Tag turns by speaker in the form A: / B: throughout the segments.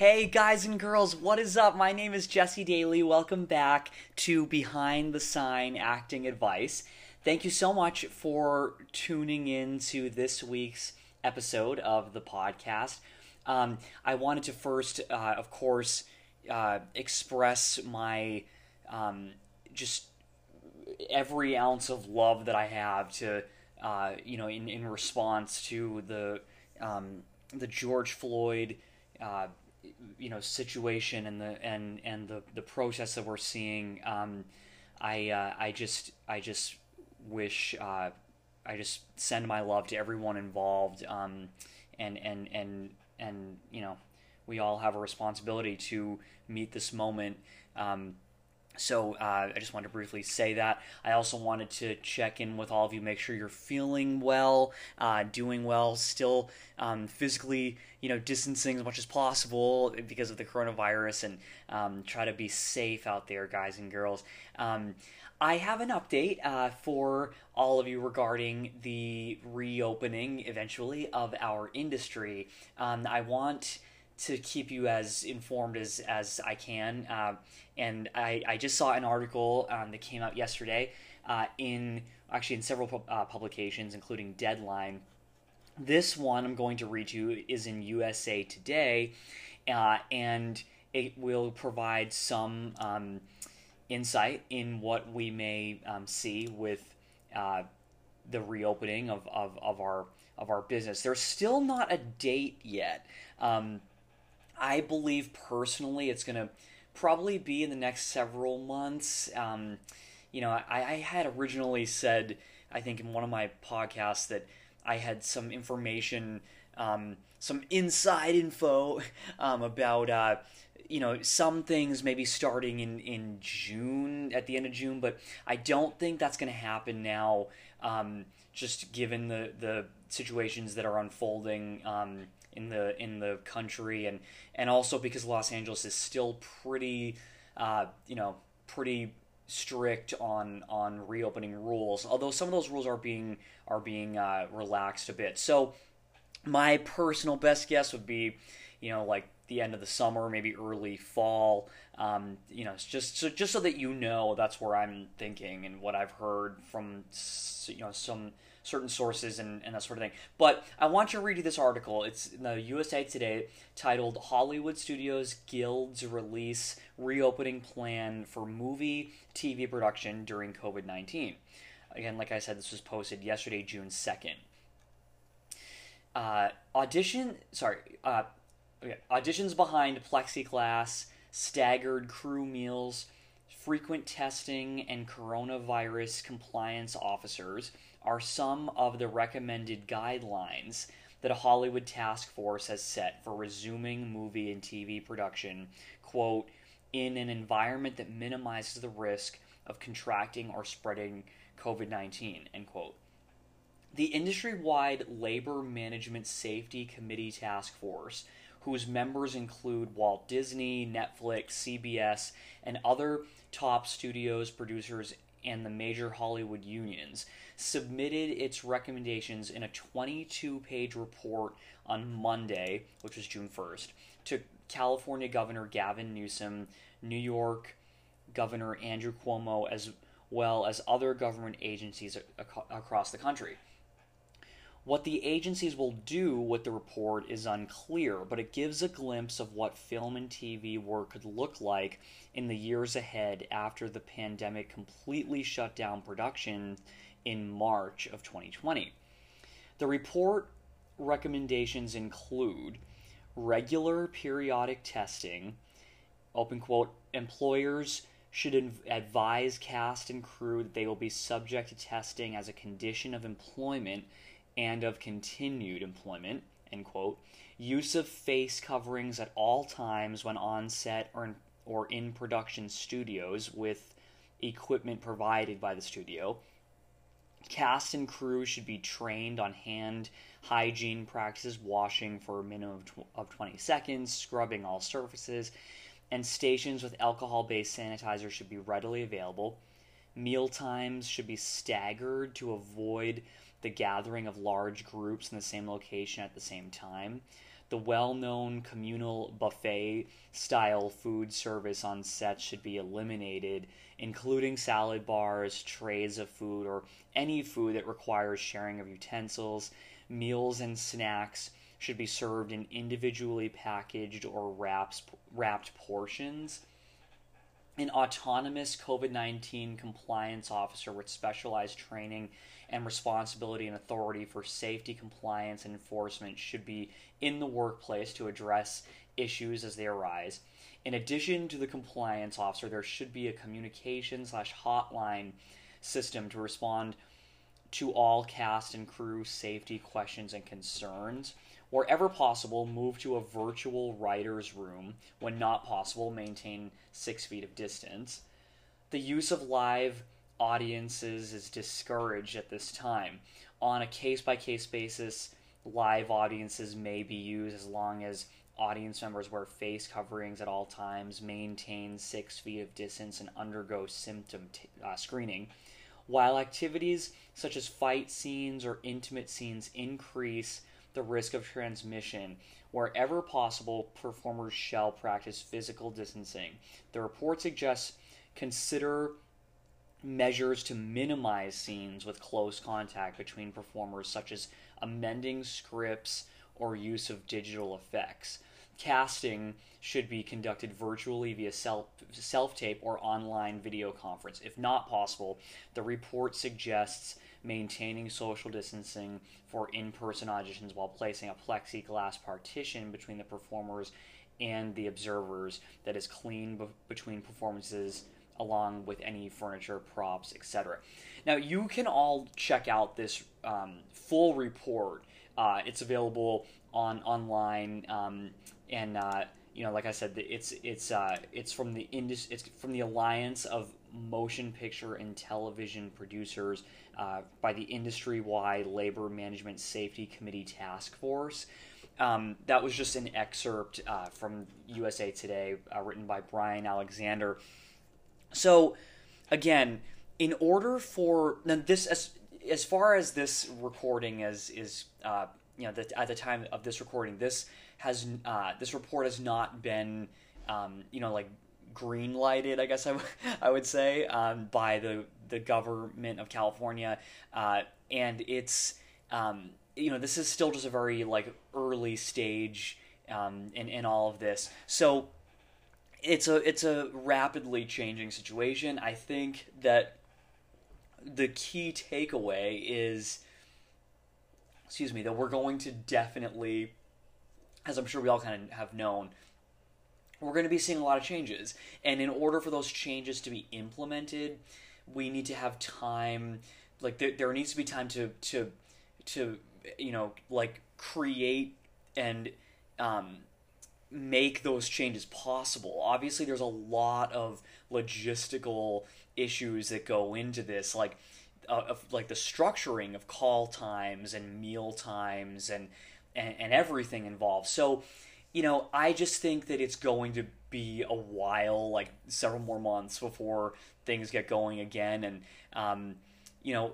A: Hey guys and girls, what is up? My name is Jesse Daley. Welcome back to Behind the Sign Acting Advice. Thank you so much for tuning in to this week's episode of the podcast. Um, I wanted to first, uh, of course, uh, express my um, just every ounce of love that I have to, uh, you know, in, in response to the um, the George Floyd uh, you know situation and the and and the the protests that we're seeing um, I uh, I just I just wish uh, I just send my love to everyone involved um, and and and and you know we all have a responsibility to meet this moment um, so uh, I just wanted to briefly say that. I also wanted to check in with all of you, make sure you're feeling well, uh, doing well, still um, physically, you know, distancing as much as possible because of the coronavirus, and um, try to be safe out there, guys and girls. Um, I have an update uh, for all of you regarding the reopening eventually of our industry. Um, I want to keep you as informed as, as I can. Uh, and I, I just saw an article um, that came out yesterday uh, in actually in several uh, publications, including Deadline. This one I'm going to read you is in USA Today, uh, and it will provide some um, insight in what we may um, see with uh, the reopening of, of, of our of our business. There's still not a date yet. Um, I believe personally it's going to probably be in the next several months. Um, you know, I, I had originally said, I think in one of my podcasts, that I had some information, um, some inside info um, about, uh, you know, some things maybe starting in, in June, at the end of June, but I don't think that's going to happen now, um, just given the, the situations that are unfolding um, in the in the country, and and also because Los Angeles is still pretty, uh, you know, pretty strict on on reopening rules. Although some of those rules are being are being uh, relaxed a bit. So my personal best guess would be, you know, like the end of the summer, maybe early fall. Um, you know, just so just so that you know, that's where I'm thinking and what I've heard from you know some certain sources and, and that sort of thing. But I want you to read you this article. It's in the USA Today titled Hollywood Studios Guild's Release Reopening Plan for Movie TV Production During COVID 19. Again, like I said, this was posted yesterday, June 2nd. Uh, audition, sorry, uh, okay, auditions behind plexiglass, staggered crew meals, frequent testing, and coronavirus compliance officers are some of the recommended guidelines that a Hollywood task force has set for resuming movie and TV production, quote, in an environment that minimizes the risk of contracting or spreading COVID 19, end quote. The industry wide Labor Management Safety Committee Task Force, whose members include Walt Disney, Netflix, CBS, and other top studios, producers, and the major Hollywood unions, submitted its recommendations in a 22 page report on Monday, which was June 1st, to California Governor Gavin Newsom, New York Governor Andrew Cuomo, as well as other government agencies ac- across the country. What the agencies will do with the report is unclear, but it gives a glimpse of what film and TV work could look like in the years ahead after the pandemic completely shut down production in March of 2020. The report recommendations include regular periodic testing, open quote, employers should advise cast and crew that they will be subject to testing as a condition of employment and of continued employment, end quote, use of face coverings at all times when on set or in, or in production studios with equipment provided by the studio. Cast and crew should be trained on hand hygiene practices, washing for a minimum of 20 seconds, scrubbing all surfaces, and stations with alcohol based sanitizer should be readily available. Meal times should be staggered to avoid the gathering of large groups in the same location at the same time. the well known communal buffet style food service on set should be eliminated, including salad bars, trays of food, or any food that requires sharing of utensils. Meals and snacks should be served in individually packaged or wraps, wrapped portions. An autonomous COVID 19 compliance officer with specialized training and responsibility and authority for safety, compliance, and enforcement should be in the workplace to address issues as they arise. In addition to the compliance officer, there should be a communication slash hotline system to respond to all cast and crew safety questions and concerns. Wherever possible, move to a virtual writer's room. When not possible, maintain six feet of distance. The use of live audiences is discouraged at this time. On a case by case basis, live audiences may be used as long as audience members wear face coverings at all times, maintain six feet of distance, and undergo symptom t- uh, screening. While activities such as fight scenes or intimate scenes increase the risk of transmission, wherever possible, performers shall practice physical distancing. The report suggests consider measures to minimize scenes with close contact between performers, such as amending scripts or use of digital effects. Casting should be conducted virtually via self self tape or online video conference. If not possible, the report suggests maintaining social distancing for in person auditions while placing a plexiglass partition between the performers and the observers that is clean be- between performances along with any furniture, props, etc. Now, you can all check out this um, full report. Uh, it's available on online, um, and uh, you know, like I said, it's it's uh, it's from the indus- it's from the Alliance of Motion Picture and Television Producers uh, by the industry-wide Labor Management Safety Committee Task Force. Um, that was just an excerpt uh, from USA Today, uh, written by Brian Alexander. So, again, in order for now this as as far as this recording as is uh, you know the, at the time of this recording, this has uh, this report has not been um, you know like green lighted, I guess I, w- I would say, um, by the the government of California, uh, and it's um, you know this is still just a very like early stage um, in in all of this, so it's a it's a rapidly changing situation. I think that the key takeaway is excuse me that we're going to definitely as I'm sure we all kind of have known we're going to be seeing a lot of changes and in order for those changes to be implemented we need to have time like there, there needs to be time to to to you know like create and um, make those changes possible. Obviously, there's a lot of logistical issues that go into this, like uh, of, like the structuring of call times and meal times and, and and everything involved. So, you know, I just think that it's going to be a while, like several more months before things get going again, and um, you know,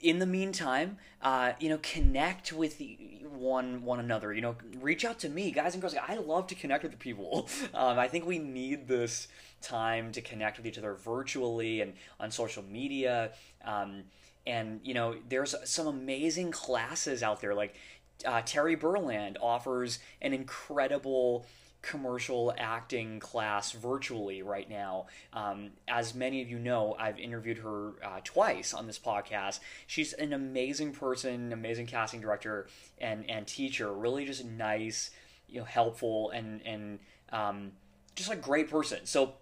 A: in the meantime, uh, you know, connect with one one another. You know, reach out to me, guys and girls. I love to connect with people. Um, I think we need this time to connect with each other virtually and on social media. Um, and you know, there's some amazing classes out there. Like uh, Terry Berland offers an incredible commercial acting class virtually right now. Um, as many of you know, I've interviewed her uh, twice on this podcast. She's an amazing person, amazing casting director and and teacher. Really, just nice, you know, helpful and and um, just a great person. So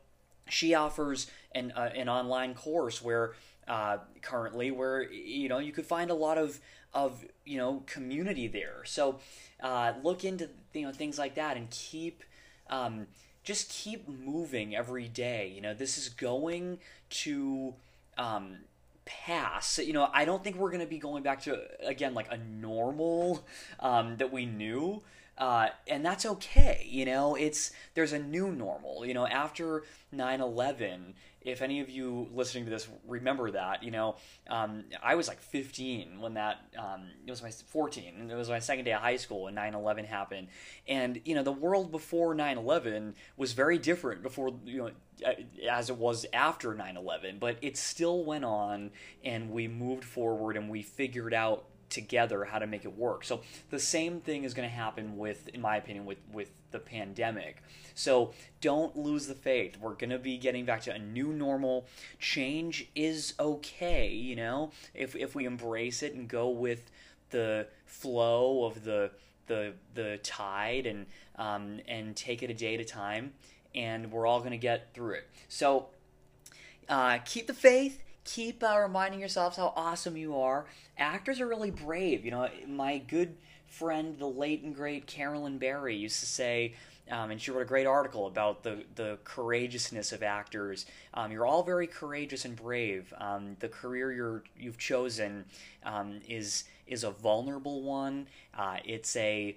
A: she offers an uh, an online course where uh, currently where you know you could find a lot of of you know community there. So uh, look into you know things like that and keep um, just keep moving every day. You know this is going to um, pass. You know I don't think we're going to be going back to again like a normal um, that we knew. Uh, and that's okay. You know, it's there's a new normal. You know, after 9/11, if any of you listening to this remember that, you know, um, I was like 15 when that, um, it was my 14, it was my second day of high school when 9 11 happened. And, you know, the world before 9 11 was very different before, you know, as it was after 9 11, but it still went on and we moved forward and we figured out together how to make it work. So the same thing is going to happen with, in my opinion, with with the pandemic. So don't lose the faith. We're going to be getting back to a new normal. Change is okay, you know, if if we embrace it and go with the flow of the the the tide and um, and take it a day at a time, and we're all going to get through it. So uh, keep the faith keep uh, reminding yourselves how awesome you are. Actors are really brave. You know, my good friend, the late and great Carolyn Barry, used to say, um, and she wrote a great article about the, the courageousness of actors. Um, you're all very courageous and brave. Um, the career you're, you've chosen um, is is a vulnerable one. Uh, it's a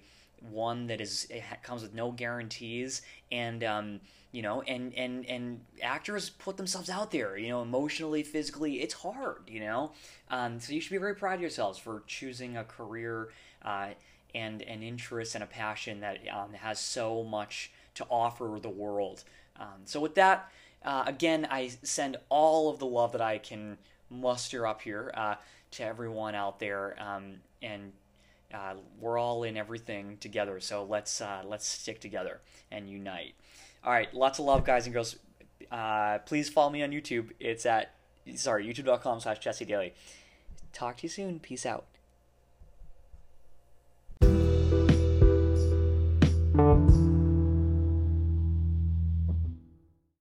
A: one that is comes with no guarantees, and um, you know and and and actors put themselves out there you know emotionally physically it's hard you know? Um, so you should be very proud of yourselves for choosing a career uh, and an interest and a passion that um, has so much to offer the world. Um, so with that uh, again i send all of the love that i can muster up here uh, to everyone out there um, and uh, we're all in everything together. So let's uh, let's stick together and unite all right, lots of love, guys and girls. Uh, please follow me on YouTube. It's at sorry youtube.com slash Jesse Daley. Talk to you soon. Peace out.